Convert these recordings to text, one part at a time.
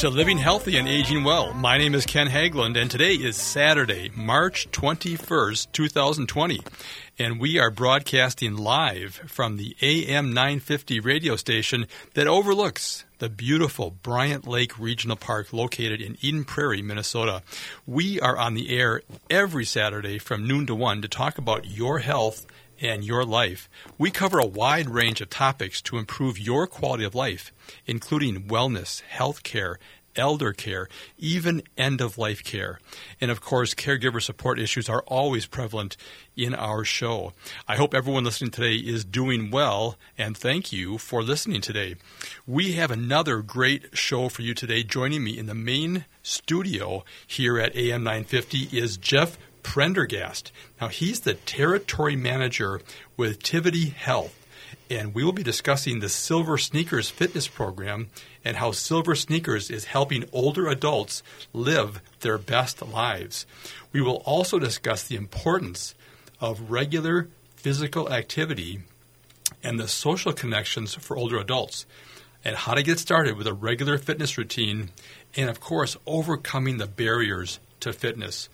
To Living Healthy and Aging Well. My name is Ken Haglind, and today is Saturday, March 21st, 2020. And we are broadcasting live from the AM 950 radio station that overlooks the beautiful Bryant Lake Regional Park located in Eden Prairie, Minnesota. We are on the air every Saturday from noon to 1 to talk about your health and your life. We cover a wide range of topics to improve your quality of life, including wellness, health care, elder care, even end of life care. And of course, caregiver support issues are always prevalent in our show. I hope everyone listening today is doing well, and thank you for listening today. We have another great show for you today. Joining me in the main studio here at AM 950 is Jeff Prendergast. Now, he's the territory manager with Tivity Health, and we will be discussing the Silver Sneakers fitness program and how Silver Sneakers is helping older adults live their best lives. We will also discuss the importance of regular physical activity and the social connections for older adults, and how to get started with a regular fitness routine, and of course, overcoming the barriers to fitness.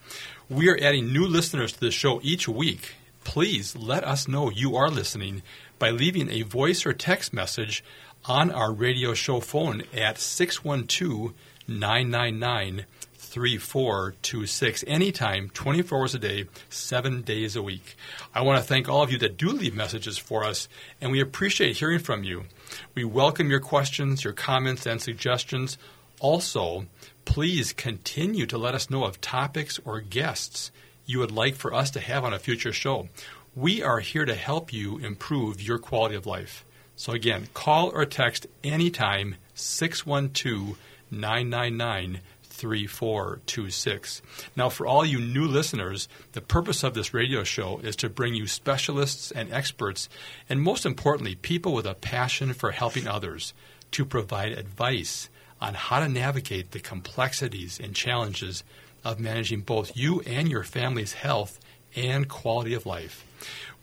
We are adding new listeners to the show each week. Please let us know you are listening by leaving a voice or text message on our radio show phone at 612 999 3426 anytime, 24 hours a day, seven days a week. I want to thank all of you that do leave messages for us, and we appreciate hearing from you. We welcome your questions, your comments, and suggestions. Also, please continue to let us know of topics or guests you would like for us to have on a future show. We are here to help you improve your quality of life. So, again, call or text anytime 612 999 3426. Now, for all you new listeners, the purpose of this radio show is to bring you specialists and experts, and most importantly, people with a passion for helping others to provide advice on how to navigate the complexities and challenges of managing both you and your family's health and quality of life.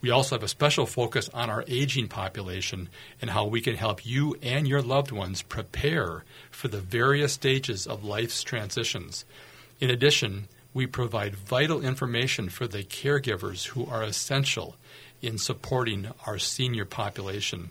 We also have a special focus on our aging population and how we can help you and your loved ones prepare for the various stages of life's transitions. In addition, we provide vital information for the caregivers who are essential in supporting our senior population.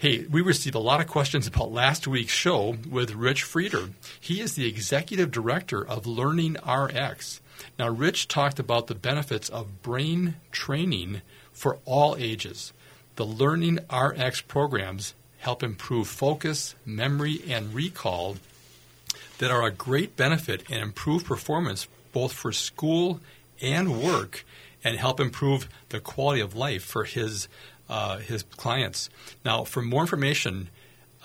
Hey, we received a lot of questions about last week's show with Rich Frieder. He is the executive director of Learning RX. Now, Rich talked about the benefits of brain training for all ages. The Learning RX programs help improve focus, memory, and recall that are a great benefit and improve performance both for school and work and help improve the quality of life for his uh, his clients. Now, for more information,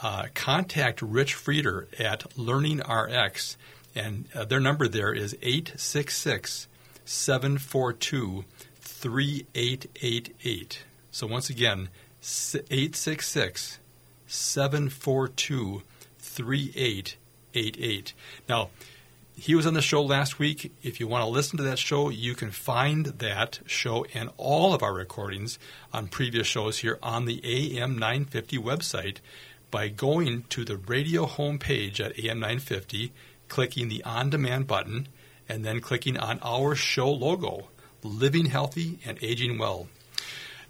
uh, contact Rich Frieder at Learning RX, and uh, their number there is 866 742 3888. So, once again, 866 742 3888. Now, he was on the show last week. If you want to listen to that show, you can find that show and all of our recordings on previous shows here on the AM 950 website by going to the radio homepage at AM 950, clicking the on demand button, and then clicking on our show logo, Living Healthy and Aging Well.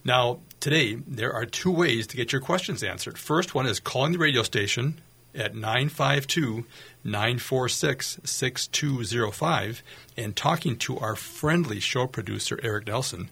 Now, today, there are two ways to get your questions answered. First one is calling the radio station at 952 946 6205 and talking to our friendly show producer, Eric Nelson.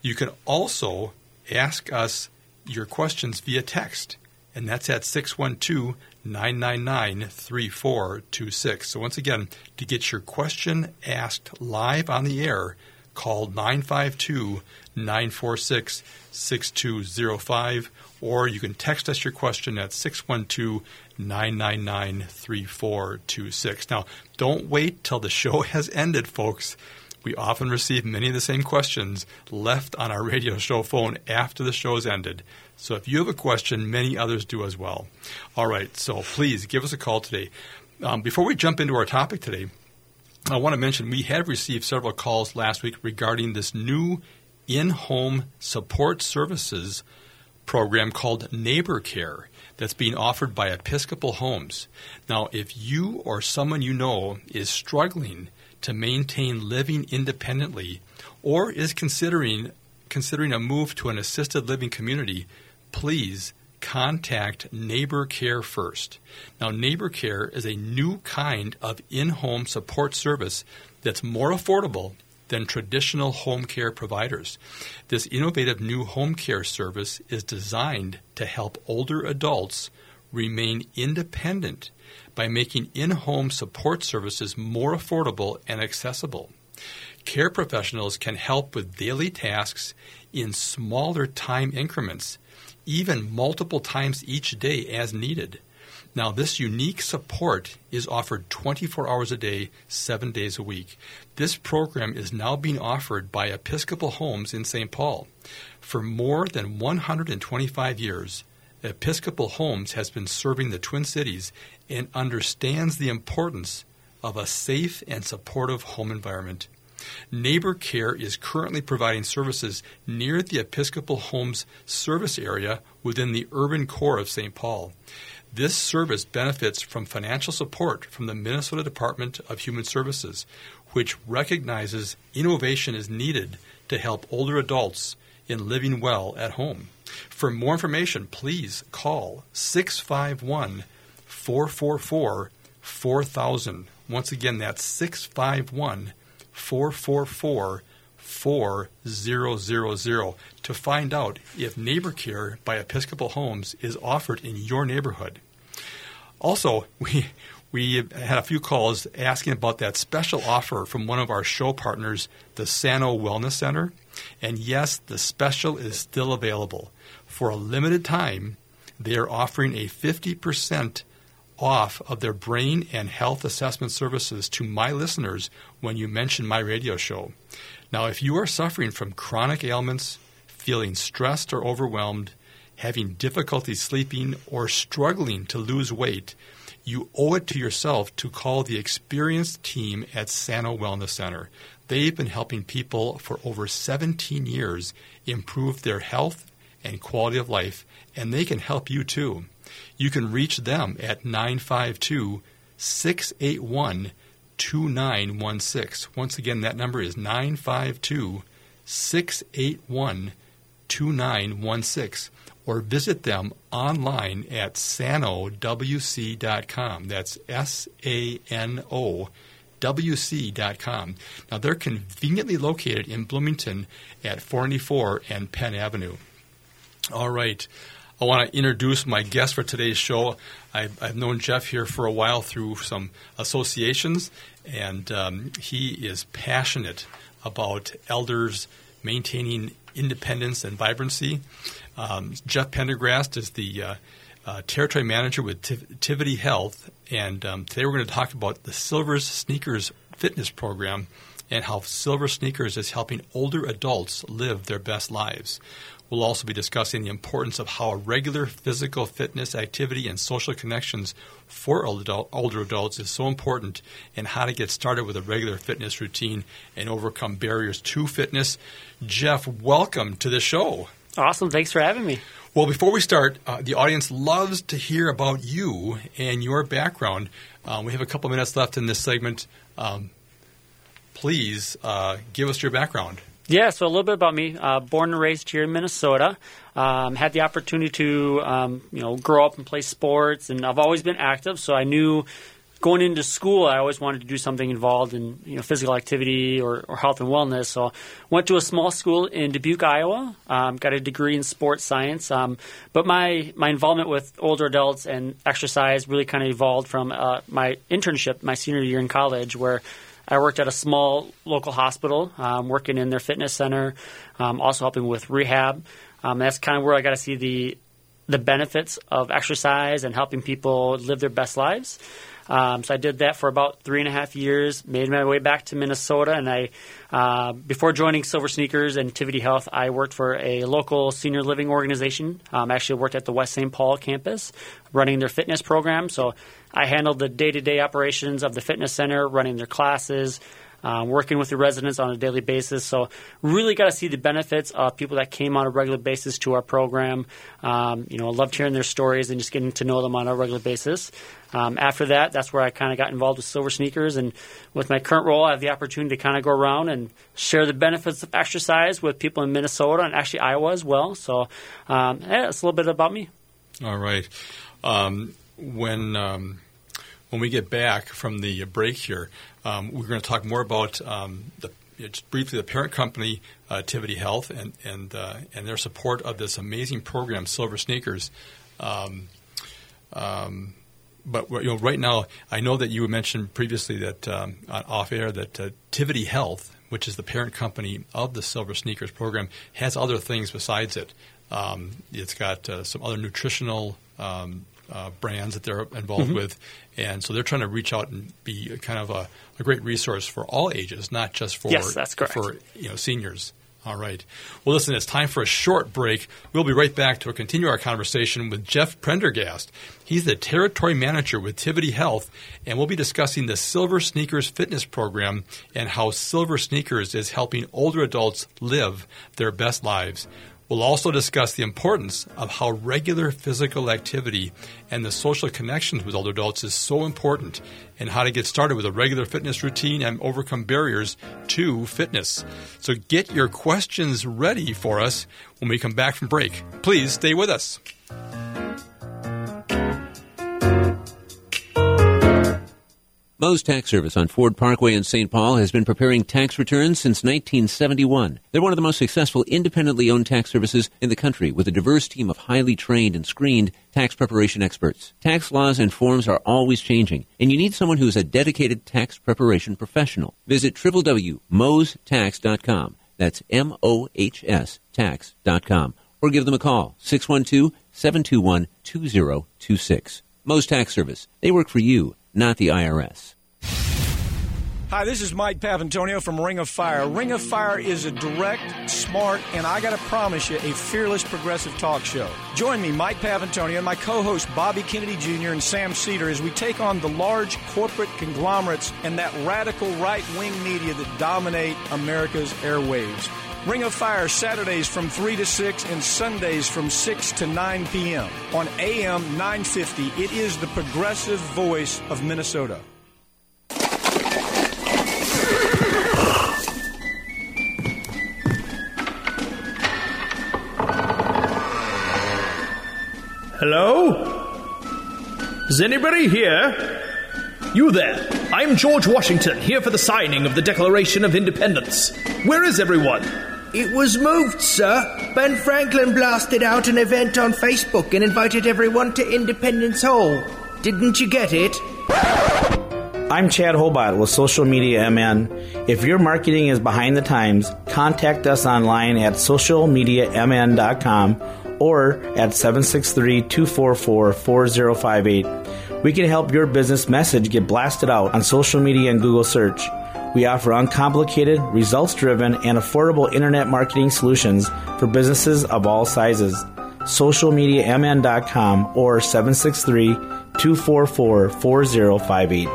You can also ask us your questions via text, and that's at 612 999 3426. So, once again, to get your question asked live on the air, call 952 946 6205, or you can text us your question at 612 999 3426. Now, don't wait till the show has ended, folks. We often receive many of the same questions left on our radio show phone after the show has ended. So if you have a question, many others do as well. All right, so please give us a call today. Um, before we jump into our topic today, I want to mention we had received several calls last week regarding this new in home support services program called Neighbor Care that's being offered by Episcopal Homes. Now, if you or someone you know is struggling to maintain living independently or is considering considering a move to an assisted living community, please contact Neighbor Care first. Now, Neighbor Care is a new kind of in home support service that's more affordable than traditional home care providers. This innovative new home care service is designed to help older adults remain independent by making in home support services more affordable and accessible. Care professionals can help with daily tasks in smaller time increments, even multiple times each day as needed. Now, this unique support is offered 24 hours a day, seven days a week. This program is now being offered by Episcopal Homes in St. Paul. For more than 125 years, Episcopal Homes has been serving the Twin Cities and understands the importance of a safe and supportive home environment. Neighbor Care is currently providing services near the Episcopal Homes service area within the urban core of St. Paul. This service benefits from financial support from the Minnesota Department of Human Services, which recognizes innovation is needed to help older adults in living well at home. For more information, please call 651 444 4000. Once again, that's 651 444 4000 to find out if Neighbor Care by Episcopal Homes is offered in your neighborhood. Also, we we had a few calls asking about that special offer from one of our show partners, the Sano Wellness Center. And yes, the special is still available. For a limited time, they are offering a 50% off of their brain and health assessment services to my listeners when you mention my radio show. Now, if you are suffering from chronic ailments, feeling stressed or overwhelmed, having difficulty sleeping, or struggling to lose weight, you owe it to yourself to call the experienced team at Sano Wellness Center. They've been helping people for over 17 years improve their health and quality of life, and they can help you too. You can reach them at 952 681 2916. Once again, that number is 952 681 2916. Or visit them online at sanowc.com. That's S A N O WC.com. Now, they're conveniently located in Bloomington at 494 and Penn Avenue. All right. I want to introduce my guest for today's show. I've, I've known Jeff here for a while through some associations, and um, he is passionate about elders maintaining independence and vibrancy. Um, Jeff Prendergast is the uh, uh, territory manager with Tivity Health, and um, today we're going to talk about the Silver's Sneakers Fitness Program and how Silver Sneakers is helping older adults live their best lives. We'll also be discussing the importance of how regular physical fitness activity and social connections for older adults is so important and how to get started with a regular fitness routine and overcome barriers to fitness. Jeff, welcome to the show. Awesome. Thanks for having me. Well, before we start, uh, the audience loves to hear about you and your background. Uh, we have a couple minutes left in this segment. Um, please uh, give us your background. Yeah, so a little bit about me. Uh, born and raised here in Minnesota. Um, had the opportunity to, um, you know, grow up and play sports, and I've always been active. So I knew going into school, I always wanted to do something involved in, you know, physical activity or, or health and wellness. So went to a small school in Dubuque, Iowa. Um, got a degree in sports science. Um, but my my involvement with older adults and exercise really kind of evolved from uh, my internship, my senior year in college, where I worked at a small local hospital, um, working in their fitness center, um, also helping with rehab. Um, that's kind of where I got to see the the benefits of exercise and helping people live their best lives. Um, so I did that for about three and a half years. Made my way back to Minnesota, and I, uh, before joining Silver Sneakers and Tivity Health, I worked for a local senior living organization. Um, actually, worked at the West St. Paul campus, running their fitness program. So I handled the day to day operations of the fitness center, running their classes, um, working with the residents on a daily basis. So really got to see the benefits of people that came on a regular basis to our program. Um, you know, I loved hearing their stories and just getting to know them on a regular basis. Um, after that, that's where I kind of got involved with Silver Sneakers. And with my current role, I have the opportunity to kind of go around and share the benefits of exercise with people in Minnesota and actually Iowa as well. So um, yeah, that's a little bit about me. All right. Um, when um, when we get back from the break here, um, we're going to talk more about um, the just briefly the parent company, uh, Tivity Health, and and uh, and their support of this amazing program, Silver Sneakers. Um, um, but you know, right now, I know that you mentioned previously that um, off air that uh, Tivity Health, which is the parent company of the Silver Sneakers program, has other things besides it. Um, it's got uh, some other nutritional um, uh, brands that they're involved mm-hmm. with, and so they're trying to reach out and be kind of a, a, great resource for all ages, not just for yes, that's correct. for you know seniors. All right. Well, listen, it's time for a short break. We'll be right back to continue our conversation with Jeff Prendergast. He's the territory manager with Tivity Health, and we'll be discussing the Silver Sneakers Fitness Program and how Silver Sneakers is helping older adults live their best lives. We'll also discuss the importance of how regular physical activity and the social connections with older adults is so important, and how to get started with a regular fitness routine and overcome barriers to fitness. So get your questions ready for us when we come back from break. Please stay with us. Moe's Tax Service on Ford Parkway in St. Paul has been preparing tax returns since 1971. They're one of the most successful independently owned tax services in the country with a diverse team of highly trained and screened tax preparation experts. Tax laws and forms are always changing, and you need someone who is a dedicated tax preparation professional. Visit www.mohstax.com. That's M O H S tax.com. Or give them a call, 612 721 2026. Moe's Tax Service. They work for you not the IRS. Hi, this is Mike Papantonio from Ring of Fire. Ring of Fire is a direct, smart, and I gotta promise you, a fearless progressive talk show. Join me, Mike Papantonio, and my co host Bobby Kennedy Jr. and Sam Seder as we take on the large corporate conglomerates and that radical right wing media that dominate America's airwaves. Ring of Fire Saturdays from 3 to 6 and Sundays from 6 to 9 p.m. on AM 950. It is the progressive voice of Minnesota. Hello? Is anybody here? You there. I'm George Washington, here for the signing of the Declaration of Independence. Where is everyone? It was moved, sir. Ben Franklin blasted out an event on Facebook and invited everyone to Independence Hall. Didn't you get it? I'm Chad Hobart with Social Media MN. If your marketing is behind the times, contact us online at socialmediamn.com or at 763 244 4058. We can help your business message get blasted out on social media and Google search. We offer uncomplicated, results driven, and affordable internet marketing solutions for businesses of all sizes. SocialMediaMN.com or 763 244 4058.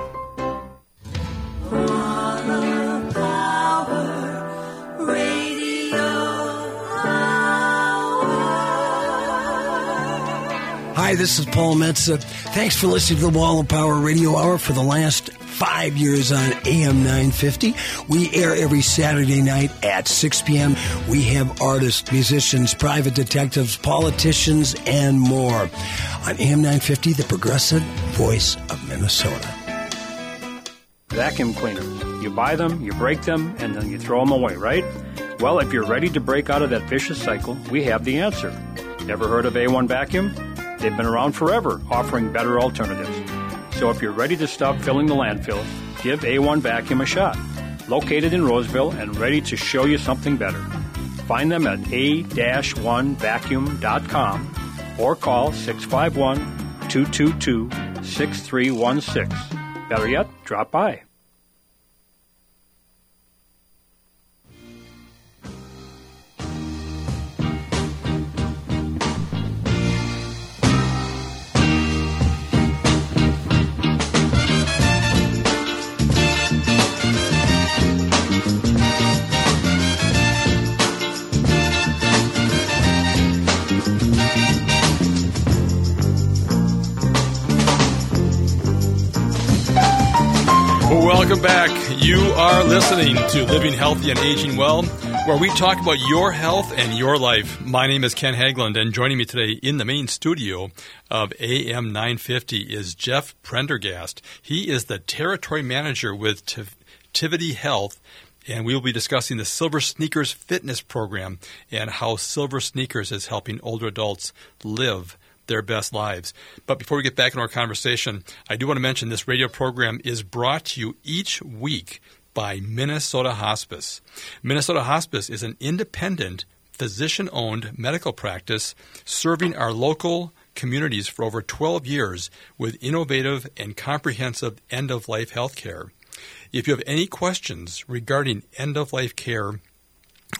Hi, this is Paul Metsa. Thanks for listening to the Wall of Power Radio Hour for the last five years on AM 950. We air every Saturday night at 6 p.m. We have artists, musicians, private detectives, politicians, and more. On AM 950, the progressive voice of Minnesota. Vacuum cleaners. You buy them, you break them, and then you throw them away, right? Well, if you're ready to break out of that vicious cycle, we have the answer. Never heard of A1 Vacuum? They've been around forever, offering better alternatives. So if you're ready to stop filling the landfills, give A1 Vacuum a shot. Located in Roseville and ready to show you something better. Find them at a-1vacuum.com or call 651 222 6316. Better yet, drop by. Welcome back. You are listening to Living Healthy and Aging Well, where we talk about your health and your life. My name is Ken Haglind, and joining me today in the main studio of AM 950 is Jeff Prendergast. He is the territory manager with Tivity Health and we will be discussing the Silver Sneakers Fitness Program and how Silver Sneakers is helping older adults live their best lives. But before we get back in our conversation, I do want to mention this radio program is brought to you each week by Minnesota Hospice. Minnesota Hospice is an independent, physician owned medical practice serving our local communities for over 12 years with innovative and comprehensive end of life health care. If you have any questions regarding end of life care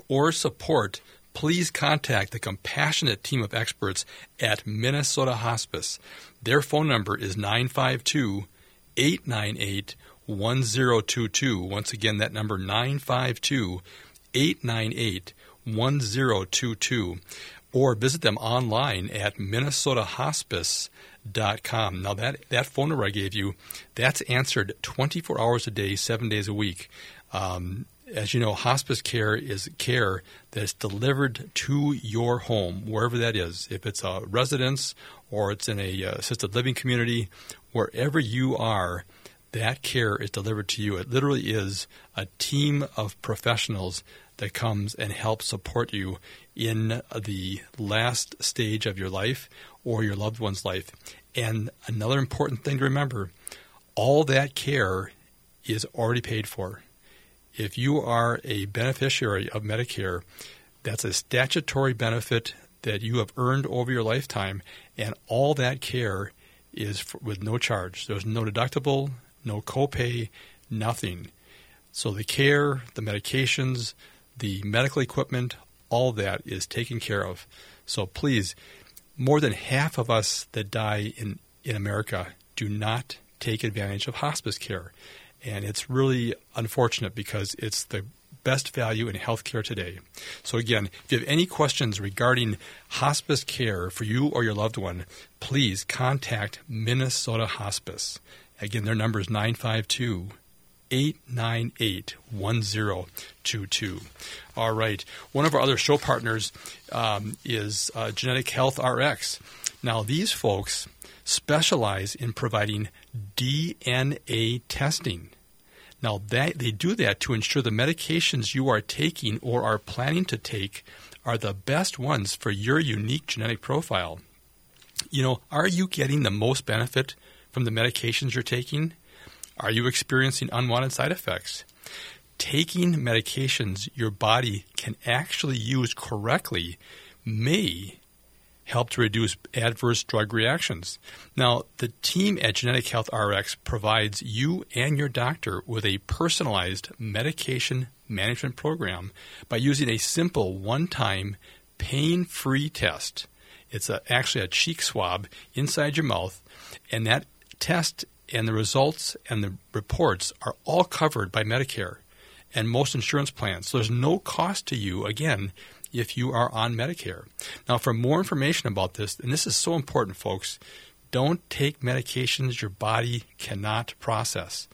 or support, please contact the compassionate team of experts at Minnesota Hospice. Their phone number is 952 898 1022. Once again, that number 952 898 1022. Or visit them online at minnesotahospice.com. Now, that, that phone number I gave you, that's answered 24 hours a day, seven days a week. Um, as you know, hospice care is care that is delivered to your home, wherever that is. If it's a residence or it's in a uh, assisted living community, wherever you are, that care is delivered to you. It literally is a team of professionals that comes and helps support you in the last stage of your life or your loved one's life. And another important thing to remember all that care is already paid for if you are a beneficiary of Medicare, that's a statutory benefit that you have earned over your lifetime, and all that care is for, with no charge. There's no deductible, no copay, nothing. So the care, the medications, the medical equipment, all that is taken care of. So please, more than half of us that die in, in America do not take advantage of hospice care. And it's really unfortunate because it's the best value in healthcare today. So, again, if you have any questions regarding hospice care for you or your loved one, please contact Minnesota Hospice. Again, their number is 952 898 1022. All right. One of our other show partners um, is uh, Genetic Health RX. Now, these folks specialize in providing DNA testing. Now, that, they do that to ensure the medications you are taking or are planning to take are the best ones for your unique genetic profile. You know, are you getting the most benefit from the medications you're taking? Are you experiencing unwanted side effects? Taking medications your body can actually use correctly may help to reduce adverse drug reactions. Now, the team at Genetic Health RX provides you and your doctor with a personalized medication management program by using a simple one time pain free test. It's a, actually a cheek swab inside your mouth, and that test and the results and the reports are all covered by Medicare and most insurance plans. So there's no cost to you, again, if you are on Medicare. Now, for more information about this, and this is so important, folks, don't take medications your body cannot process.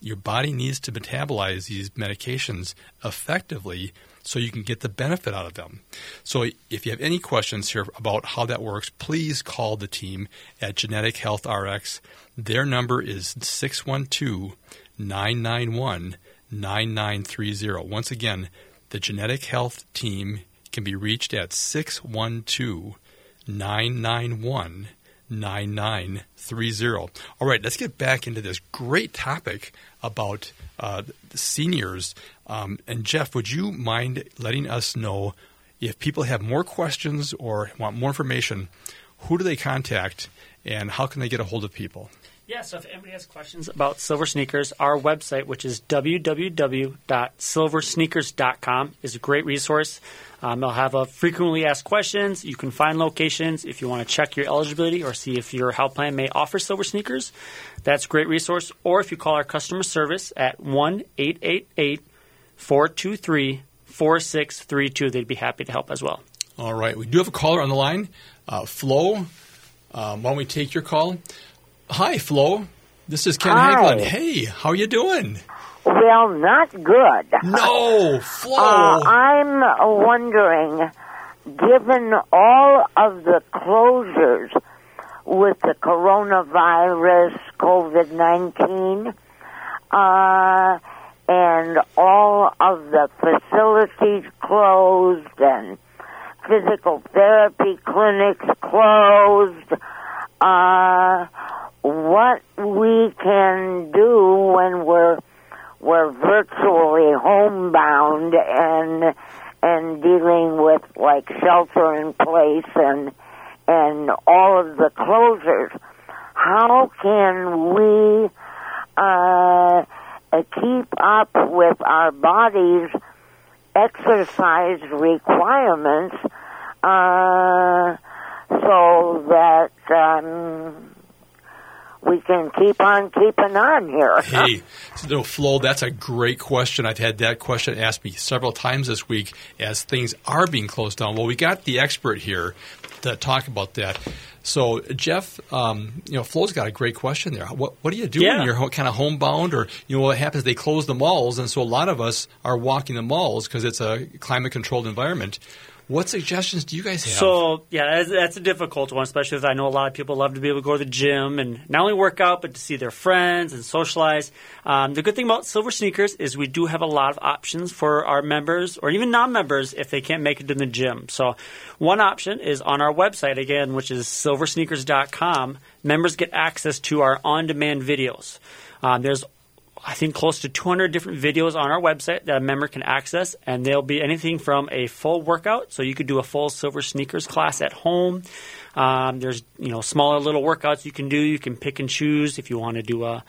Your body needs to metabolize these medications effectively so you can get the benefit out of them. So, if you have any questions here about how that works, please call the team at Genetic Health RX. Their number is 612 991 9930. Once again, the Genetic Health team can be reached at 612 991 9930. All right, let's get back into this great topic about uh, seniors. Um, and Jeff, would you mind letting us know if people have more questions or want more information, who do they contact and how can they get a hold of people? Yeah, so if anybody has questions about Silver Sneakers, our website, which is www.silversneakers.com, is a great resource. Um, they'll have a frequently asked questions. You can find locations if you want to check your eligibility or see if your health plan may offer Silver Sneakers. That's a great resource. Or if you call our customer service at 1 888 423 4632, they'd be happy to help as well. All right. We do have a caller on the line. Uh, Flo, um, why don't we take your call? Hi, Flo. This is Ken Hi. Haglind. Hey, how are you doing? Well, not good. No, Flo. Uh, I'm wondering, given all of the closures with the coronavirus, COVID 19, uh, and all of the facilities closed and physical therapy clinics closed, uh, what we can do when we're we're virtually homebound and and dealing with like shelter in place and and all of the closures. How can we uh, keep up with our bodies' exercise requirements uh, so that um, we can keep on keeping on here? Hey, so, Flo, that's a great question. I've had that question asked me several times this week as things are being closed down. Well, we got the expert here to talk about that. So, Jeff, um, you know, Flo's got a great question there. What, what do you do Yeah. when you're kind of homebound, or you know, what happens? They close the malls, and so a lot of us are walking the malls because it's a climate-controlled environment. What suggestions do you guys have? So yeah, that's, that's a difficult one, especially because I know a lot of people love to be able to go to the gym and not only work out, but to see their friends and socialize. Um, the good thing about Silver Sneakers is we do have a lot of options for our members or even non-members if they can't make it to the gym. So one option is on our website again, which is silversneakers.com. Members get access to our on-demand videos. Um, there's I think close to 200 different videos on our website that a member can access, and they'll be anything from a full workout, so you could do a full silver sneakers class at home. Um, there's you know smaller little workouts you can do. You can pick and choose if you want to do a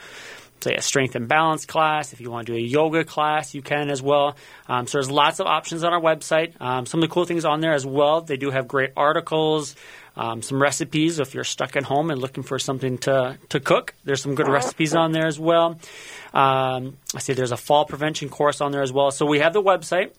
say a strength and balance class. If you want to do a yoga class, you can as well. Um, so there's lots of options on our website. Um, some of the cool things on there as well. They do have great articles. Um, some recipes if you're stuck at home and looking for something to, to cook. There's some good recipes on there as well. Um, I see there's a fall prevention course on there as well. So we have the website.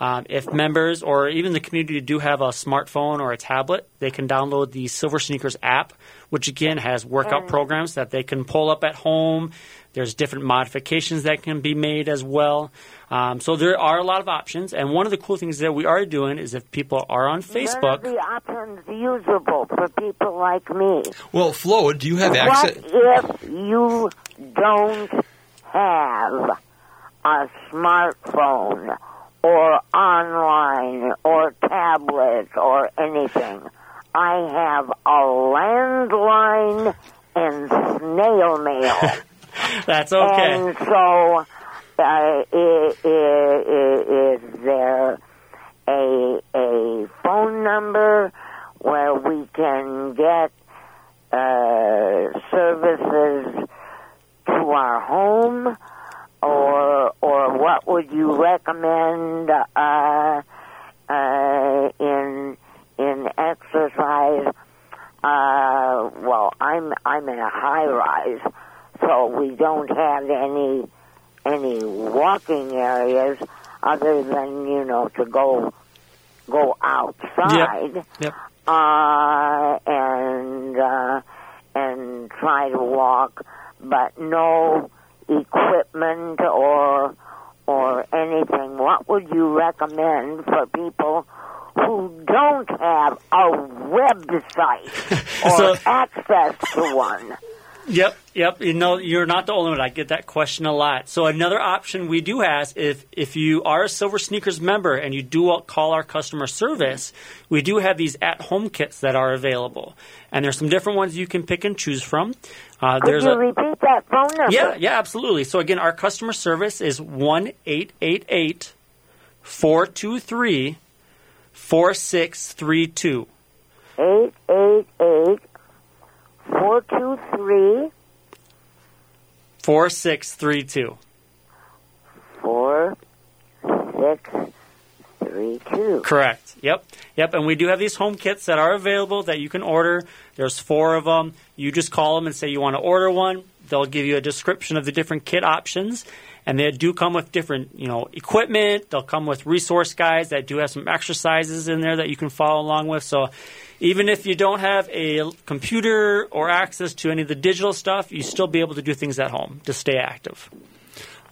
Um, if members or even the community do have a smartphone or a tablet, they can download the Silver Sneakers app, which again has workout programs that they can pull up at home. There's different modifications that can be made as well. Um, so there are a lot of options. And one of the cool things that we are doing is if people are on None of Facebook, the options usable for people like me. well, Flo, do you have access? What if you don't have a smartphone or online or tablet or anything? I have a landline and snail mail. that's okay. And so, uh, i- i- i- is there a a phone number where we can get uh, services to our home, or or what would you recommend uh, uh, in in exercise? Uh, well, I'm I'm in a high rise, so we don't have any any walking areas other than you know to go go outside Yep. uh, and uh, and try to walk, but no equipment or or anything. What would you recommend for people who don't have a website or So- access to one? Yep, yep. You know, you're not the only one. I get that question a lot. So another option we do have, if if you are a Silver Sneakers member and you do call our customer service, we do have these at-home kits that are available, and there's some different ones you can pick and choose from. Uh, Could there's you a repeat that phone number? yeah, yeah, absolutely. So again, our customer service is one eight eight eight four two three four six three two. Eight eight eight four two three 4632. four six three two. Correct. Yep. Yep. And we do have these home kits that are available that you can order. There's four of them. You just call them and say you want to order one. they'll give you a description of the different kit options, and they do come with different, you know, equipment. They'll come with resource guides that do have some exercises in there that you can follow along with. So even if you don't have a computer or access to any of the digital stuff, you still be able to do things at home to stay active.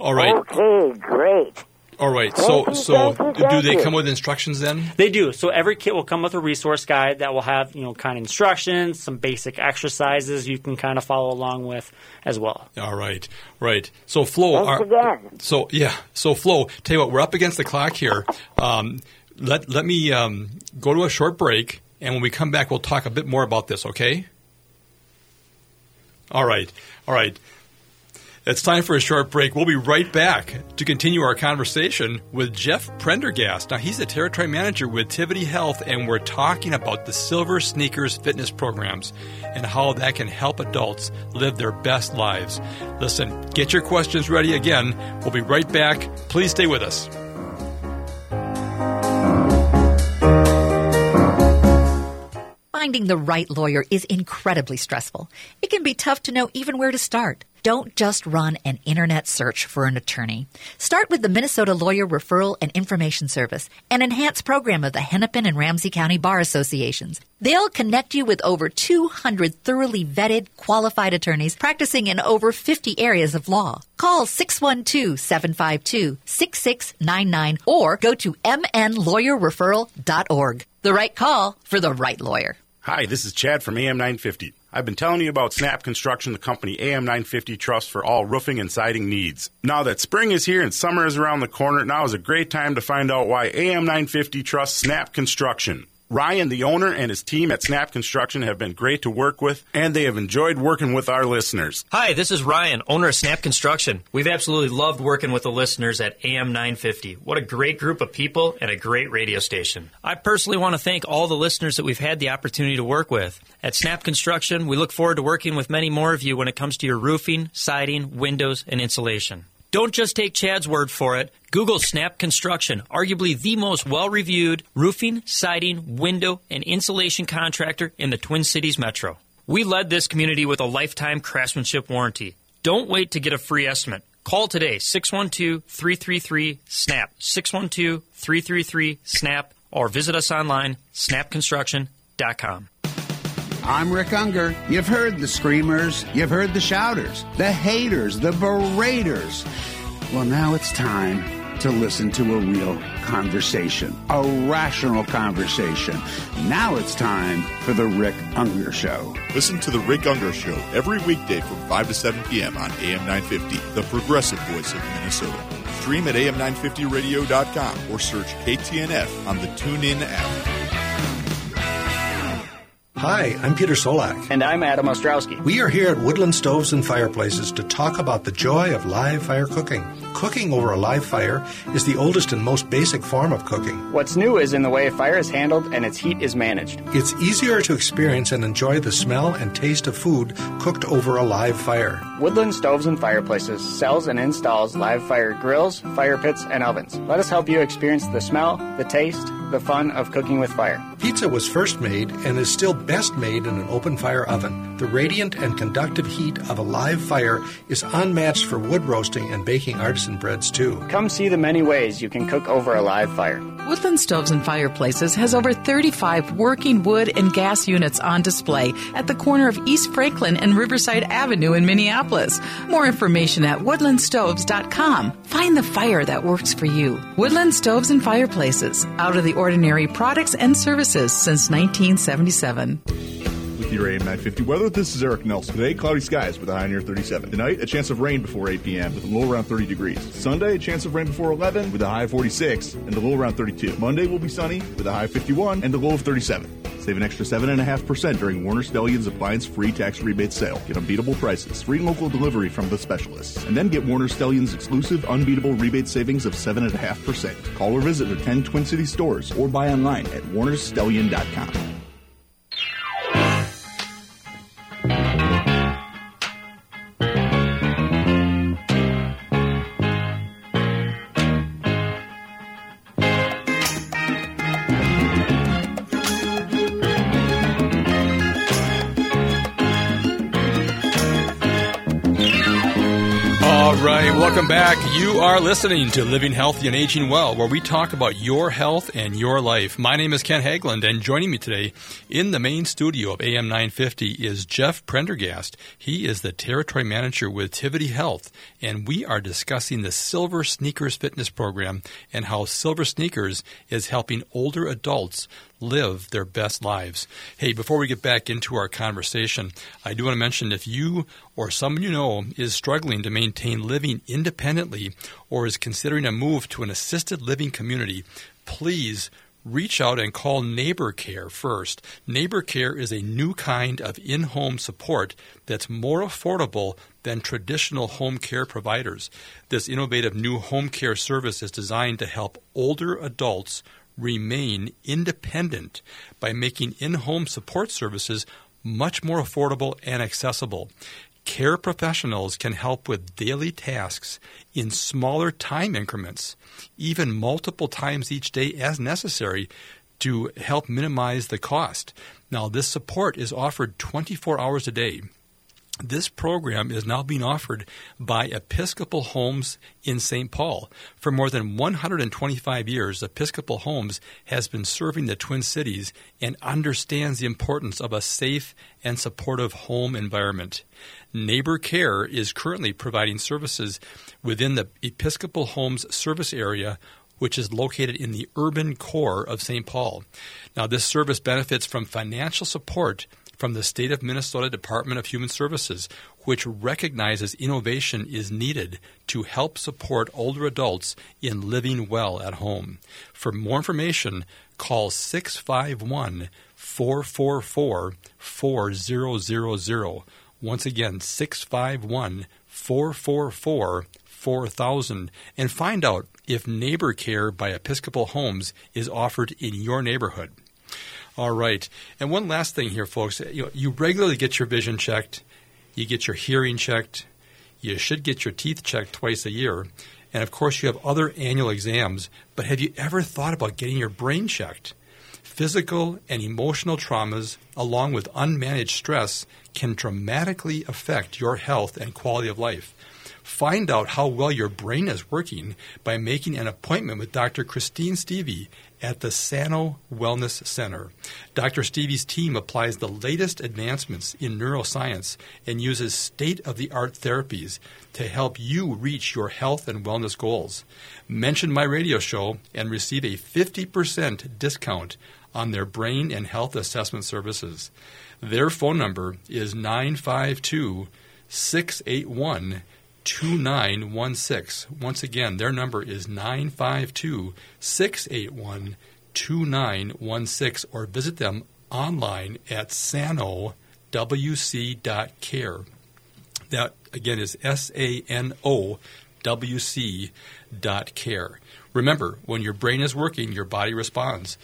All right. Okay, great. All right. So, so do they come with instructions then? They do. So every kit will come with a resource guide that will have, you know, kind of instructions, some basic exercises you can kind of follow along with as well. All right. Right. So, Flo. Thanks are- again. So yeah. So Flo, tell you what, we're up against the clock here. Um, let let me um, go to a short break, and when we come back, we'll talk a bit more about this. Okay. All right. All right. It's time for a short break. We'll be right back to continue our conversation with Jeff Prendergast. Now, he's the territory manager with Tivity Health, and we're talking about the Silver Sneakers fitness programs and how that can help adults live their best lives. Listen, get your questions ready again. We'll be right back. Please stay with us. Finding the right lawyer is incredibly stressful. It can be tough to know even where to start. Don't just run an internet search for an attorney. Start with the Minnesota Lawyer Referral and Information Service, an enhanced program of the Hennepin and Ramsey County Bar Associations. They'll connect you with over 200 thoroughly vetted, qualified attorneys practicing in over 50 areas of law. Call 612-752-6699 or go to mnlawyerreferral.org. The right call for the right lawyer. Hi, this is Chad from AM 950. I've been telling you about Snap Construction, the company AM 950 trusts for all roofing and siding needs. Now that spring is here and summer is around the corner, now is a great time to find out why AM 950 trusts Snap Construction. Ryan, the owner, and his team at Snap Construction have been great to work with, and they have enjoyed working with our listeners. Hi, this is Ryan, owner of Snap Construction. We've absolutely loved working with the listeners at AM 950. What a great group of people and a great radio station. I personally want to thank all the listeners that we've had the opportunity to work with. At Snap Construction, we look forward to working with many more of you when it comes to your roofing, siding, windows, and insulation. Don't just take Chad's word for it. Google Snap Construction, arguably the most well reviewed roofing, siding, window, and insulation contractor in the Twin Cities metro. We led this community with a lifetime craftsmanship warranty. Don't wait to get a free estimate. Call today 612 333 SNAP, 612 333 SNAP, or visit us online, snapconstruction.com. I'm Rick Unger. You've heard the screamers, you've heard the shouters, the haters, the beraters. Well, now it's time to listen to a real conversation, a rational conversation. Now it's time for the Rick Unger Show. Listen to The Rick Unger Show every weekday from 5 to 7 p.m. on AM 950, the progressive voice of Minnesota. Stream at am950radio.com or search KTNF on the TuneIn app. Hi, I'm Peter Solak. And I'm Adam Ostrowski. We are here at Woodland Stoves and Fireplaces to talk about the joy of live fire cooking. Cooking over a live fire is the oldest and most basic form of cooking. What's new is in the way a fire is handled and its heat is managed. It's easier to experience and enjoy the smell and taste of food cooked over a live fire. Woodland Stoves and Fireplaces sells and installs live fire grills, fire pits, and ovens. Let us help you experience the smell, the taste, the fun of cooking with fire. Pizza was first made and is still best made in an open fire oven. The radiant and conductive heat of a live fire is unmatched for wood roasting and baking artisan breads too. Come see the many ways you can cook over a live fire. Woodland Stoves and Fireplaces has over 35 working wood and gas units on display at the corner of East Franklin and Riverside Avenue in Minneapolis. More information at woodlandstoves.com. Find the fire that works for you. Woodland Stoves and Fireplaces, out of the ordinary products and services since 1977. Your AM 950 weather, this is Eric Nelson. Today, cloudy skies with a high near 37. Tonight, a chance of rain before 8 p.m. with a low around 30 degrees. Sunday, a chance of rain before 11 with a high of 46 and a low around 32. Monday will be sunny with a high of 51 and a low of 37. Save an extra 7.5% during Warner Stellian's appliance free tax rebate sale. Get unbeatable prices, free local delivery from the specialists. And then get Warner Stellian's exclusive unbeatable rebate savings of 7.5%. Call or visit their 10 Twin City stores or buy online at warnerstellian.com. back. You are listening to Living Healthy and Aging Well, where we talk about your health and your life. My name is Ken Haglind, and joining me today in the main studio of AM 950 is Jeff Prendergast. He is the territory manager with Tivity Health, and we are discussing the Silver Sneakers Fitness Program and how Silver Sneakers is helping older adults live their best lives. Hey, before we get back into our conversation, I do want to mention if you or someone you know is struggling to maintain living independently or is considering a move to an assisted living community, please reach out and call Neighbor Care first. Neighbor Care is a new kind of in home support that's more affordable than traditional home care providers. This innovative new home care service is designed to help older adults remain independent by making in home support services much more affordable and accessible. Care professionals can help with daily tasks in smaller time increments, even multiple times each day as necessary to help minimize the cost. Now, this support is offered 24 hours a day this program is now being offered by Episcopal Homes in St. Paul. For more than 125 years, Episcopal Homes has been serving the Twin Cities and understands the importance of a safe and supportive home environment. Neighbor Care is currently providing services within the Episcopal Homes service area which is located in the urban core of St. Paul. Now, this service benefits from financial support from the State of Minnesota Department of Human Services, which recognizes innovation is needed to help support older adults in living well at home. For more information, call 651 444 4000. Once again, 651 444 4000 and find out if Neighbor Care by Episcopal Homes is offered in your neighborhood. All right. And one last thing here, folks. You, know, you regularly get your vision checked, you get your hearing checked, you should get your teeth checked twice a year. And of course, you have other annual exams. But have you ever thought about getting your brain checked? Physical and emotional traumas, along with unmanaged stress, can dramatically affect your health and quality of life. Find out how well your brain is working by making an appointment with Dr. Christine Stevie at the Sano Wellness Center. Dr. Stevie's team applies the latest advancements in neuroscience and uses state of the art therapies to help you reach your health and wellness goals. Mention my radio show and receive a 50% discount on their brain and health assessment services. Their phone number is 952 681 2916. Once again, their number is 952 681 2916 or visit them online at sanowc.care. That again is S A N O W C dot care. Remember, when your brain is working, your body responds.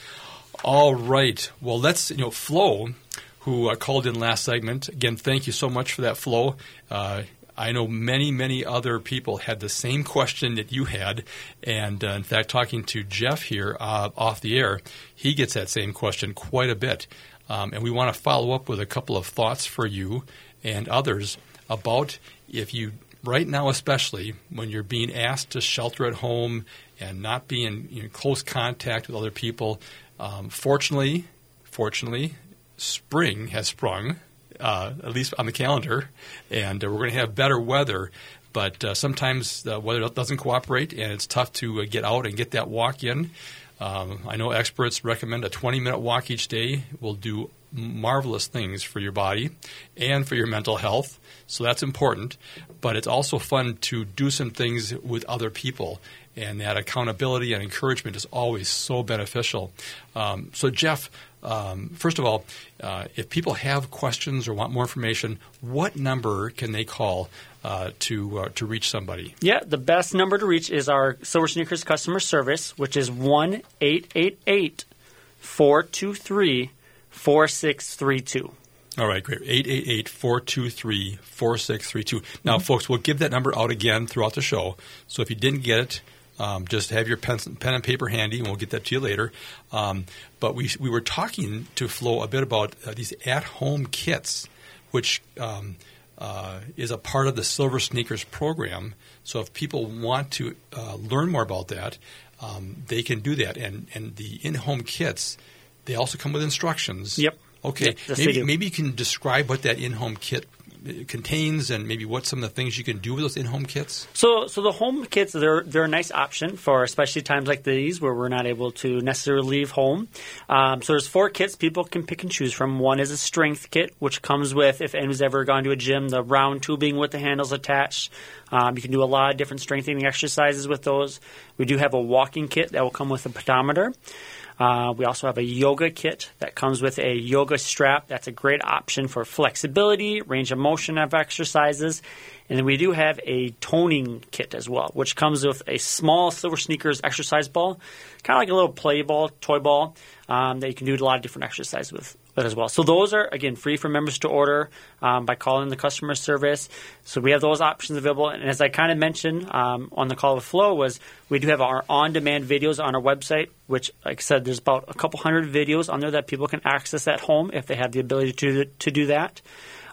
All right. Well, let's you know Flo, who uh, called in last segment. Again, thank you so much for that, Flo. Uh, I know many, many other people had the same question that you had. And uh, in fact, talking to Jeff here uh, off the air, he gets that same question quite a bit. Um, and we want to follow up with a couple of thoughts for you and others about if you, right now especially, when you're being asked to shelter at home and not be in you know, close contact with other people. Um, fortunately, fortunately, spring has sprung uh, at least on the calendar, and uh, we're going to have better weather. But uh, sometimes the weather doesn't cooperate, and it's tough to uh, get out and get that walk in. Um, I know experts recommend a 20 minute walk each day will do marvelous things for your body and for your mental health. So that's important. But it's also fun to do some things with other people. And that accountability and encouragement is always so beneficial. Um, so, Jeff, um, first of all, uh, if people have questions or want more information, what number can they call uh, to uh, to reach somebody? Yeah, the best number to reach is our Silver Sneakers customer service, which is one eight eight eight four two three four six three two. All right, great. 888 423 4632. Now, mm-hmm. folks, we'll give that number out again throughout the show. So if you didn't get it, um, just have your pen, pen, and paper handy, and we'll get that to you later. Um, but we, we were talking to Flo a bit about uh, these at home kits, which um, uh, is a part of the Silver Sneakers program. So if people want to uh, learn more about that, um, they can do that. And and the in-home kits, they also come with instructions. Yep. Okay. Yes, maybe maybe you can describe what that in-home kit uh, contains, and maybe what some of the things you can do with those in-home kits. So, so the home kits they're they're a nice option for especially times like these where we're not able to necessarily leave home. Um, so there's four kits people can pick and choose from. One is a strength kit, which comes with if anyone's ever gone to a gym, the round tubing with the handles attached. Um, you can do a lot of different strengthening exercises with those. We do have a walking kit that will come with a pedometer. Uh, we also have a yoga kit that comes with a yoga strap. That's a great option for flexibility, range of motion of exercises. And then we do have a toning kit as well, which comes with a small Silver Sneakers exercise ball, kind of like a little play ball, toy ball, um, that you can do a lot of different exercises with that as well. So those are again free for members to order um, by calling the customer service. So we have those options available. And as I kind of mentioned um, on the call with Flo, was we do have our on-demand videos on our website, which, like I said, there's about a couple hundred videos on there that people can access at home if they have the ability to to do that.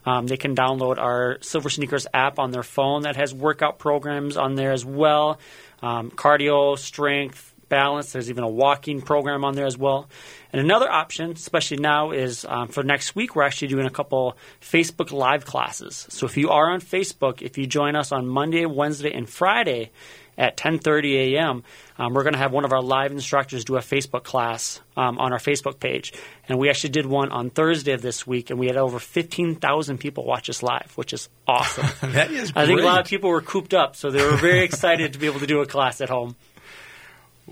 Um, they can download our Silver Sneakers app on their phone that has workout programs on there as well, um, cardio, strength, balance. There's even a walking program on there as well. And another option, especially now, is um, for next week, we're actually doing a couple Facebook Live classes. So if you are on Facebook, if you join us on Monday, Wednesday, and Friday at 10:30 a.m., um, we're going to have one of our live instructors do a Facebook class um, on our Facebook page. And we actually did one on Thursday of this week, and we had over 15,000 people watch us live, which is awesome. that is I think a lot of people were cooped up, so they were very excited to be able to do a class at home.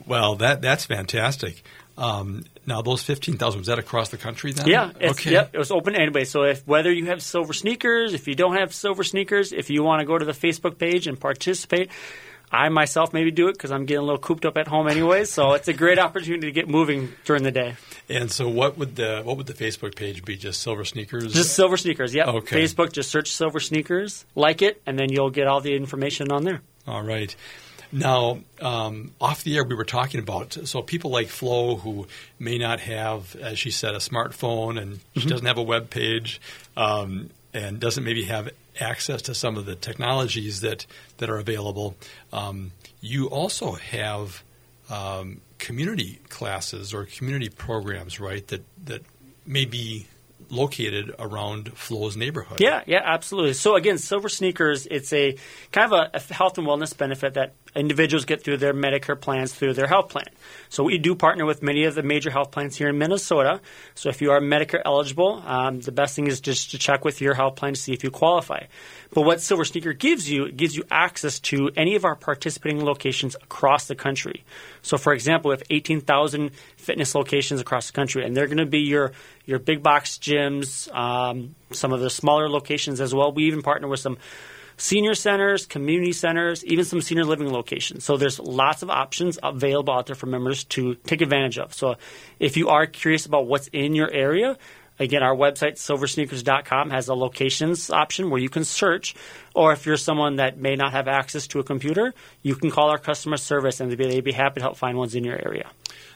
Well, that that's fantastic. Um, now, those fifteen thousand was that across the country then? Yeah, okay. yep, it was open to anybody. So if whether you have silver sneakers, if you don't have silver sneakers, if you want to go to the Facebook page and participate, I myself maybe do it because I'm getting a little cooped up at home anyway. So it's a great opportunity to get moving during the day. And so, what would the what would the Facebook page be? Just Silver Sneakers? Just silver sneakers. Yep. Okay. Facebook, just search silver sneakers, like it, and then you'll get all the information on there. All right. Now, um, off the air, we were talking about so people like Flo who may not have, as she said, a smartphone and she Mm-hmm. doesn't have a web page um, and doesn't maybe have access to some of the technologies that that are available. Um, you also have um, community classes or community programs, right? That that may be located around Flo's neighborhood. Yeah, yeah, absolutely. So again, silver sneakers, it's a kind of a, a health and wellness benefit that individuals get through their Medicare plans through their health plan. So we do partner with many of the major health plans here in Minnesota. So if you are Medicare eligible, um, the best thing is just to check with your health plan to see if you qualify. But what Silver Sneaker gives you, it gives you access to any of our participating locations across the country. So, for example, we have 18,000 fitness locations across the country, and they're going to be your, your big box gyms, um, some of the smaller locations as well. We even partner with some senior centers, community centers, even some senior living locations. So there's lots of options available out there for members to take advantage of. So if you are curious about what's in your area, again, our website, silversneakers.com, has a locations option where you can search. Or if you're someone that may not have access to a computer, you can call our customer service and they'd be, they'd be happy to help find ones in your area.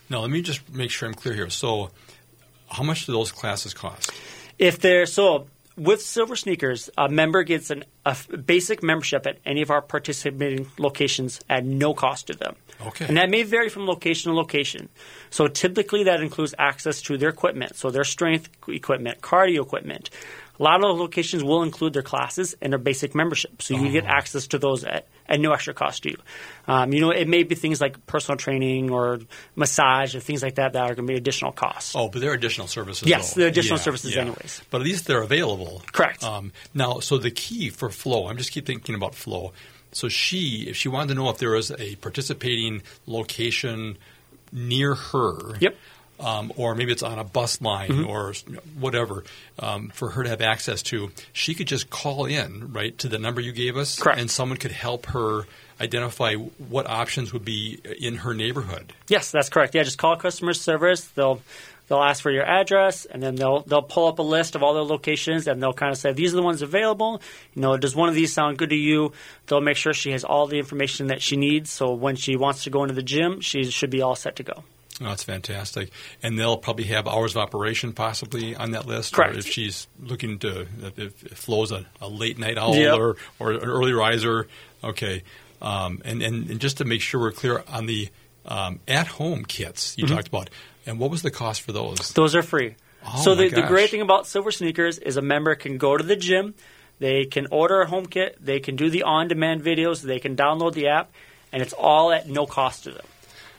Now, let me just make sure I'm clear here. So, how much do those classes cost? If they're so with Silver Sneakers, a member gets an, a basic membership at any of our participating locations at no cost to them. Okay. And that may vary from location to location. So typically that includes access to their equipment, so their strength equipment, cardio equipment. A lot of locations will include their classes and their basic membership, so you get access to those at, at no extra cost to you. Um, you know, it may be things like personal training or massage or things like that that are going to be additional costs. Oh, but there are additional services. Yes, though. there are additional Yeah, services yeah. anyways. But at least they're available. Correct. Um, now, so the key for Flo, I'm just keep thinking about Flo. So she, if she wanted to know if there was a participating location near her. Yep. Um, or maybe it's on a bus line Mhm. or whatever um, for her to have access to. She could just call in right to the number you gave us, Correct. and someone could help her identify what options would be in her neighborhood. Yes, that's correct. Yeah, just call customer service. They'll they'll ask for your address, and then they'll they'll pull up a list of all the locations, and they'll kind of say these are the ones available. You know, does one of these sound good to you? They'll make sure she has all the information that she needs. So when she wants to go into the gym, she should be all set to go. Oh, that's fantastic. And they'll probably have hours of operation possibly on that list. Correct. Or if she's looking to, if, if Flo's a, a late night owl Yep. or, or an early riser. Okay. Um, and, and, and just to make sure we're clear on the um, at home kits you Mhm. talked about, and what was the cost for those? Those are free. Oh, so the, the great thing about Silver Sneakers is a member can go to the gym, they can order a home kit, they can do the on-demand videos, they can download the app, and it's all at no cost to them.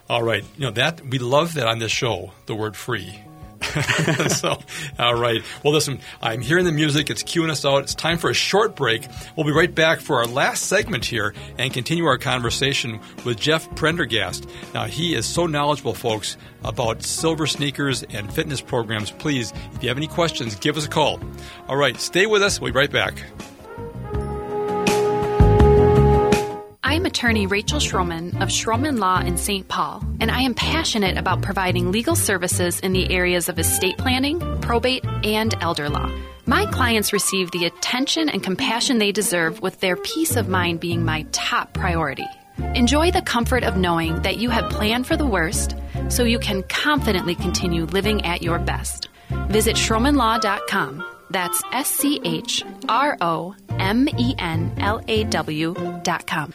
All right. You know, that we love that on this show, the word free. so, all right. Well, listen, I'm hearing the music. It's cueing us out. It's time for a short break. We'll be right back for our last segment here and continue our conversation with Jeff Prendergast. Now, he is so knowledgeable, folks, about silver sneakers and fitness programs. Please, if you have any questions, give us a call. All right. Stay with us. We'll be right back. I'm attorney Rachel Schromen of Schromen Law in St. Paul, and I am passionate about providing legal services in the areas of estate planning, probate, and elder law. My clients receive the attention and compassion they deserve with their peace of mind being my top priority. Enjoy the comfort of knowing that you have planned for the worst so you can confidently continue living at your best. Visit schromenlaw.com. That's S C H R O M E N L A W.com.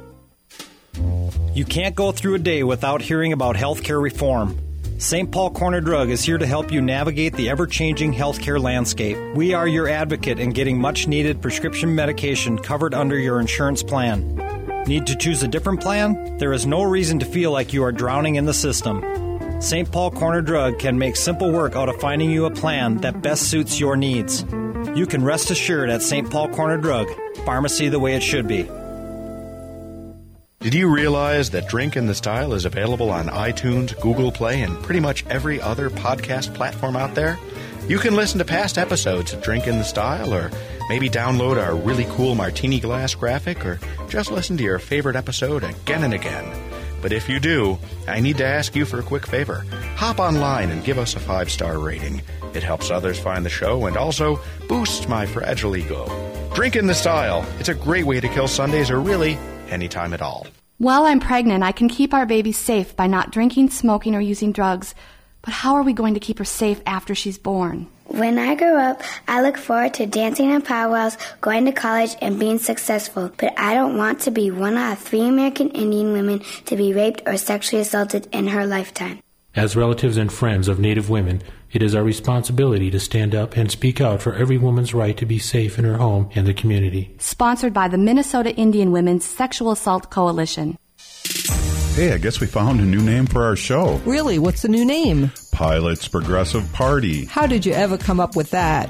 You can't go through a day without hearing about healthcare reform. St. Paul Corner Drug is here to help you navigate the ever changing healthcare landscape. We are your advocate in getting much needed prescription medication covered under your insurance plan. Need to choose a different plan? There is no reason to feel like you are drowning in the system. St. Paul Corner Drug can make simple work out of finding you a plan that best suits your needs. You can rest assured at St. Paul Corner Drug, pharmacy the way it should be. Did you realize that Drink in the Style is available on iTunes, Google Play, and pretty much every other podcast platform out there? You can listen to past episodes of Drink in the Style, or maybe download our really cool martini glass graphic, or just listen to your favorite episode again and again. But if you do, I need to ask you for a quick favor. Hop online and give us a five star rating. It helps others find the show and also boosts my fragile ego. Drink in the Style. It's a great way to kill Sundays or really anytime at all. While I'm pregnant, I can keep our baby safe by not drinking, smoking, or using drugs. But how are we going to keep her safe after she's born? When I grow up, I look forward to dancing in powwows, going to college, and being successful. But I don't want to be one out of three American Indian women to be raped or sexually assaulted in her lifetime. As relatives and friends of Native women, it is our responsibility to stand up and speak out for every woman's right to be safe in her home and the community. Sponsored by the Minnesota Indian Women's Sexual Assault Coalition. Hey, I guess we found a new name for our show. Really? What's the new name? Pilot's Progressive Party. How did you ever come up with that?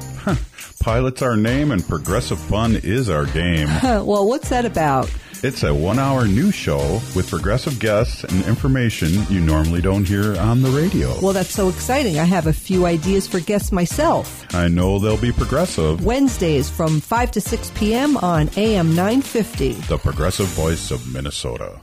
Pilot's our name and progressive fun is our game. well, what's that about? It's a one hour news show with progressive guests and information you normally don't hear on the radio. Well, that's so exciting. I have a few ideas for guests myself. I know they'll be progressive. Wednesdays from 5 to 6 p.m. on AM 950. The progressive voice of Minnesota.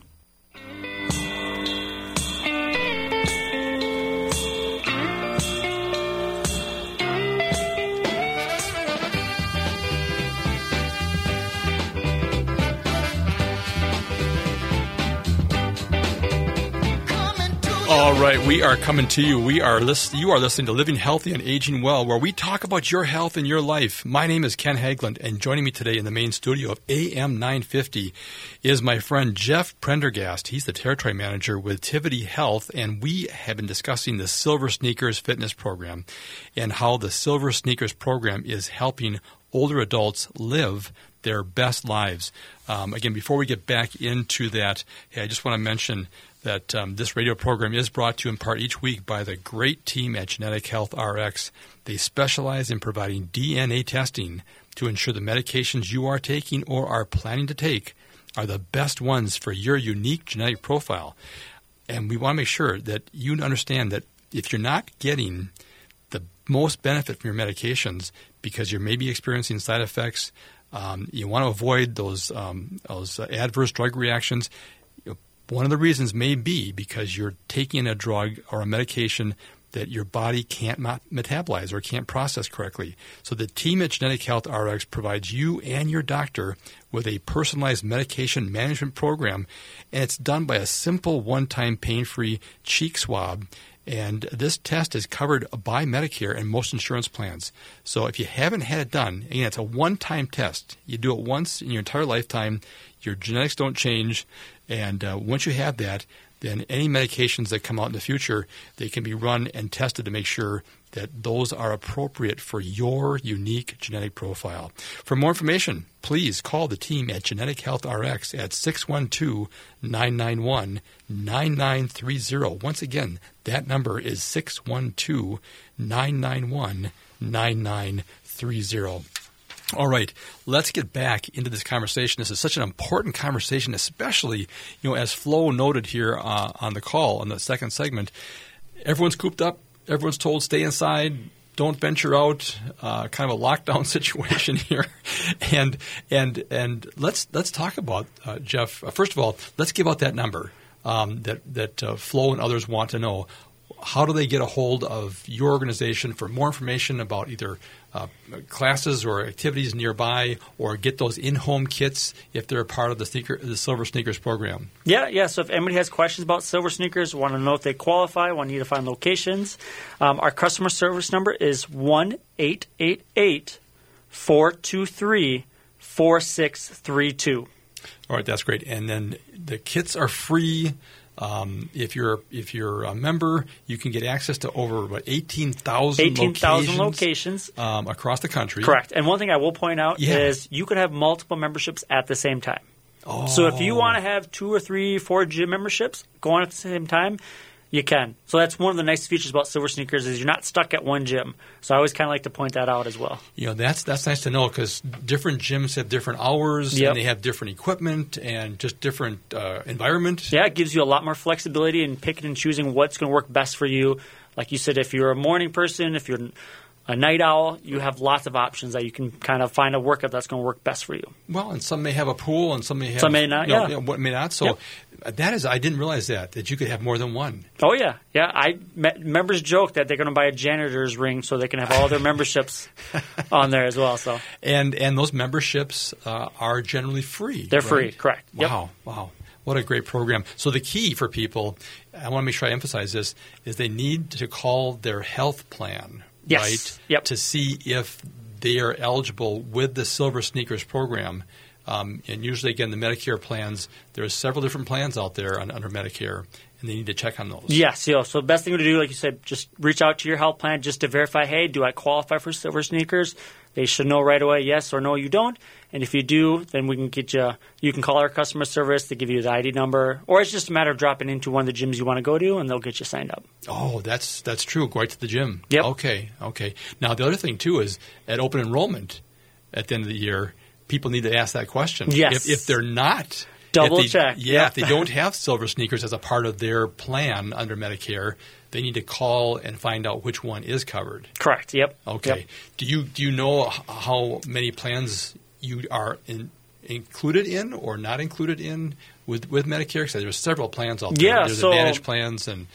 All right, we are coming to you. We are list- you are listening to Living Healthy and Aging Well, where we talk about your health and your life. My name is Ken Haglind, and joining me today in the main studio of AM 950 is my friend Jeff Prendergast. He's the territory manager with Tivity Health, and we have been discussing the Silver Sneakers Fitness Program and how the Silver Sneakers Program is helping older adults live their best lives. Um, again, before we get back into that, hey, I just want to mention that um, this radio program is brought to you in part each week by the great team at Genetic Health RX. They specialize in providing DNA testing to ensure the medications you are taking or are planning to take are the best ones for your unique genetic profile. And we want to make sure that you understand that if you're not getting the most benefit from your medications because you're maybe experiencing side effects, um, you want to avoid those um, those adverse drug reactions. One of the reasons may be because you're taking a drug or a medication that your body can't metabolize or can't process correctly. So the team at Genetic Health RX provides you and your doctor with a personalized medication management program, and it's done by a simple one-time pain-free cheek swab. And this test is covered by Medicare and most insurance plans. So if you haven't had it done, again, it's a one-time test. You do it once in your entire lifetime. Your genetics don't change, and uh, once you have that, then any medications that come out in the future, they can be run and tested to make sure that those are appropriate for your unique genetic profile. For more information, please call the team at Genetic Health RX at 612 991 9930. Once again, that number is 612 991 9930. All right, let's get back into this conversation. This is such an important conversation, especially you know as Flo noted here uh, on the call on the second segment. Everyone's cooped up. Everyone's told stay inside, don't venture out. Uh, kind of a lockdown situation here, and and and let's let's talk about uh, Jeff. Uh, first of all, let's give out that number um, that that uh, Flo and others want to know how do they get a hold of your organization for more information about either uh, classes or activities nearby, or get those in-home kits if they're a part of the sneaker, the Silver Sneakers program? Yeah, yeah. So if anybody has questions about Silver Sneakers, want to know if they qualify, want need to find locations, um, our customer service number is one eight eight eight four two three four six three two. All right, that's great. And then the kits are free. Um, if you're if you're a member, you can get access to over what eighteen thousand 18,000 locations, um, across the country. Correct. And one thing I will point out Yeah. is you can have multiple memberships at the same time. Oh. So if you want to have two or three, four gym memberships going at the same time, you can. So that's one of the nice features about Silver Sneakers is you're not stuck at one gym. So I always kind of like to point that out as well. You know that's that's nice to know because different gyms have different hours Yep. and they have different equipment and just different uh, environment. Yeah, it gives you a lot more flexibility in picking and choosing what's going to work best for you. Like you said, if you're a morning person, if you're a night owl, you have lots of options that you can kind of find a workout that's going to work best for you. Well, and some may have a pool, and some may have Some may not, you know, yeah. you know, what may not. So Yep. that is, I didn't realize that that you could have more than one. Oh yeah, yeah. I me- members joke that they're going to buy a janitor's ring so they can have all their memberships on there as well. So And and those memberships uh, are generally free. They're right? free, correct. Yep. Wow, wow. What a great program. So the key for people, I want to make sure I emphasize this, is they need to call their health plan, Yes. right? Yep. To see if they are eligible with the Silver Sneakers program. Um, and usually, again, the Medicare plans, there's several different plans out there on, under Medicare, and they need to check on those. yes, know, so the best thing to do, like you said, just reach out to your health plan just to verify. Hey, do I qualify for Silver Sneakers? They should know right away, yes or no, you don't. And if you do, then we can get you. You can call our customer service to give you the ID number, or it's just a matter of dropping into one of the gyms you want to go to, and they'll get you signed up. Oh, that's that's true. Go right to the gym. Yep. Okay. Okay. Now the other thing too is at open enrollment at the end of the year, people need to ask that question. Yes. If, if they're not Double they- check. Yeah. Yep. If they don't have silver sneakers as a part of their plan under Medicare, they need to call and find out which one is covered. Correct. Yep. Okay. Yep. Do you do you know how many plans you are in, included in or not included in with with Medicare? Because there's several plans out there. Yeah, There's so- Advantage plans and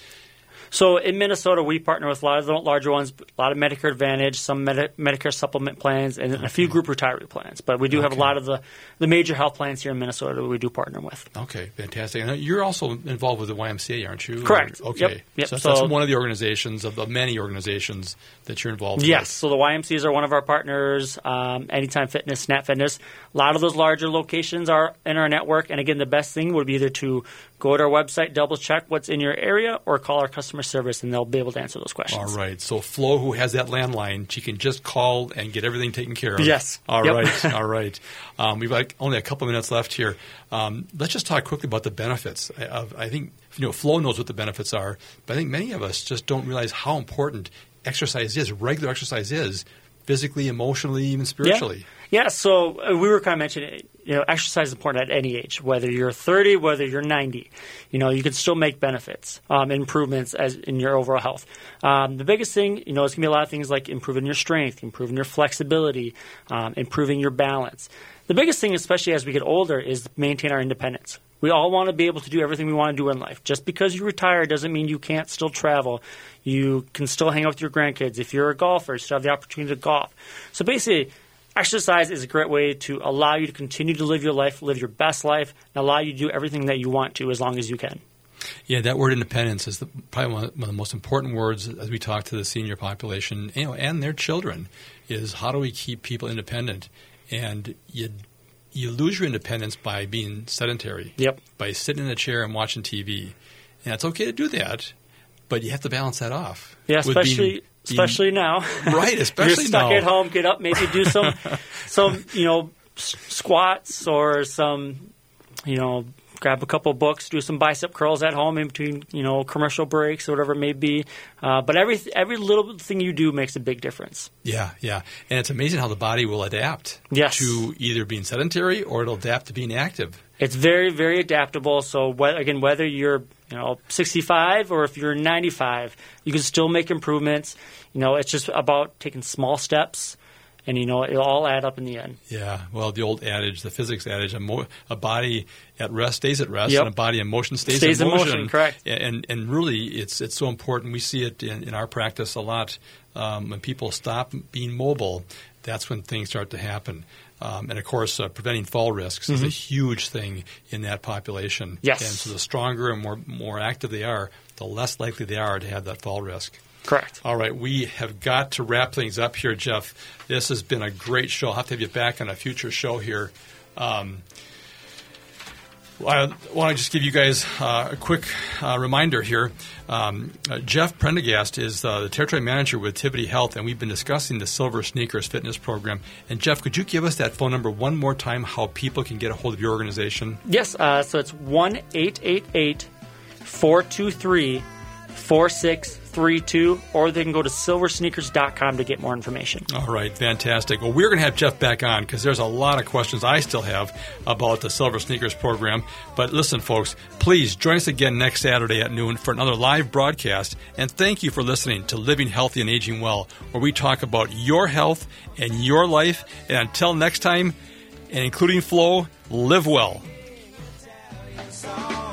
So in Minnesota, we partner with a lot of the larger ones, a lot of Medicare Advantage, some Medi- Medicare supplement plans, and a few group retiree plans. But we do have a lot of the, the major health plans here in Minnesota that we do partner with. Okay, fantastic. And you're also involved with the YMCA, aren't you? Correct. Or- okay. Yep, yep. So, that's So- one of the organizations of the many organizations that you're involved Yes, with. so the YMCs are one of our partners. Um, Anytime Fitness, Snap Fitness. A lot of those larger locations are in our network. And again, the best thing would be either to go to our website, double check what's in your area, or call our customer service, and they'll be able to answer those questions. All right. So Flo, who has that landline, she can just call and get everything taken care of. Yes. All Yep. right. All right. Um, we've got only a couple minutes left here. Um, let's just talk quickly about the benefits. I- Of, I think you know Flo knows what the benefits are, but I think many of us just don't realize how important exercise is. Regular exercise is physically, emotionally, even spiritually. Yeah, yeah so uh, we were kind of mentioning you know, exercise is important at any age, whether you're 30, whether you're 90. You know, you can still make benefits, um, improvements as in your overall health. Um, the biggest thing, you know, it's going to be a lot of things like improving your strength, improving your flexibility, um, improving your balance. The biggest thing, especially as we get older, is maintain our independence. We all want to be able to do everything we want to do in life. Just because you retire doesn't mean you can't still travel. You can still hang out with your grandkids. If you're a golfer, you still have the opportunity to golf. So basically, exercise is a great way to allow you to continue to live your life, live your best life, and allow you to do everything that you want to as long as you can. Yeah, that word independence is the, probably one of, the most important words as we talk to the senior population you know, and their children. Is how do we keep people independent? And you you lose your independence by being sedentary. Yep. By sitting in a chair and watching TV, and it's okay to do that, but you have to balance that off. Yeah, with especially especially now. Right, especially You're stuck now. at home. Get up, maybe do some some you know s- squats or some you know grab a couple books, do some bicep curls at home in between you know commercial breaks or whatever it may be. Uh, but every every little thing you do makes a big difference. Yeah, yeah, and it's amazing how the body will adapt Yes. to either being sedentary or it'll adapt to being active. It's very, very adaptable. So whe- again, whether you're you know 65 or if you're 95, you can still make improvements. You know, it's just about taking small steps, and you know it'll all add up in the end. Yeah, well, the old adage, the physics adage, a, mo- a body at rest stays at rest, Yep. and a body in motion stays, Stays in motion. motion, correct. And and really, it's it's so important. We see it in, in our practice a lot. Um, when people stop being mobile, that's when things start to happen. Um, and of course, uh, preventing fall risks is a Mhm. huge thing in that population. Yes. And so, the stronger and more more active they are, the less likely they are to have that fall risk. Correct. All right, we have got to wrap things up here, Jeff. This has been a great show. I'll have to have you back on a future show here. Um, I want to just give you guys uh, a quick uh, reminder here. Um, uh, Jeff Prendergast is uh, the territory manager with Tivity Health, and we've been discussing the Silver Sneakers Fitness Program. And Jeff, could you give us that phone number one more time? How people can get a hold of your organization? Yes. Uh, so it's one eight eight eight four two three four six three two, or they can go to silversneakers.com to get more information. All right, fantastic. Well, we're going to have Jeff back on because there's a lot of questions I still have about the Silver Sneakers program. But listen, folks, please join us again next Saturday at noon for another live broadcast. And thank you for listening to Living Healthy and Aging Well, where we talk about your health and your life. And until next time, and including Flo, live well. So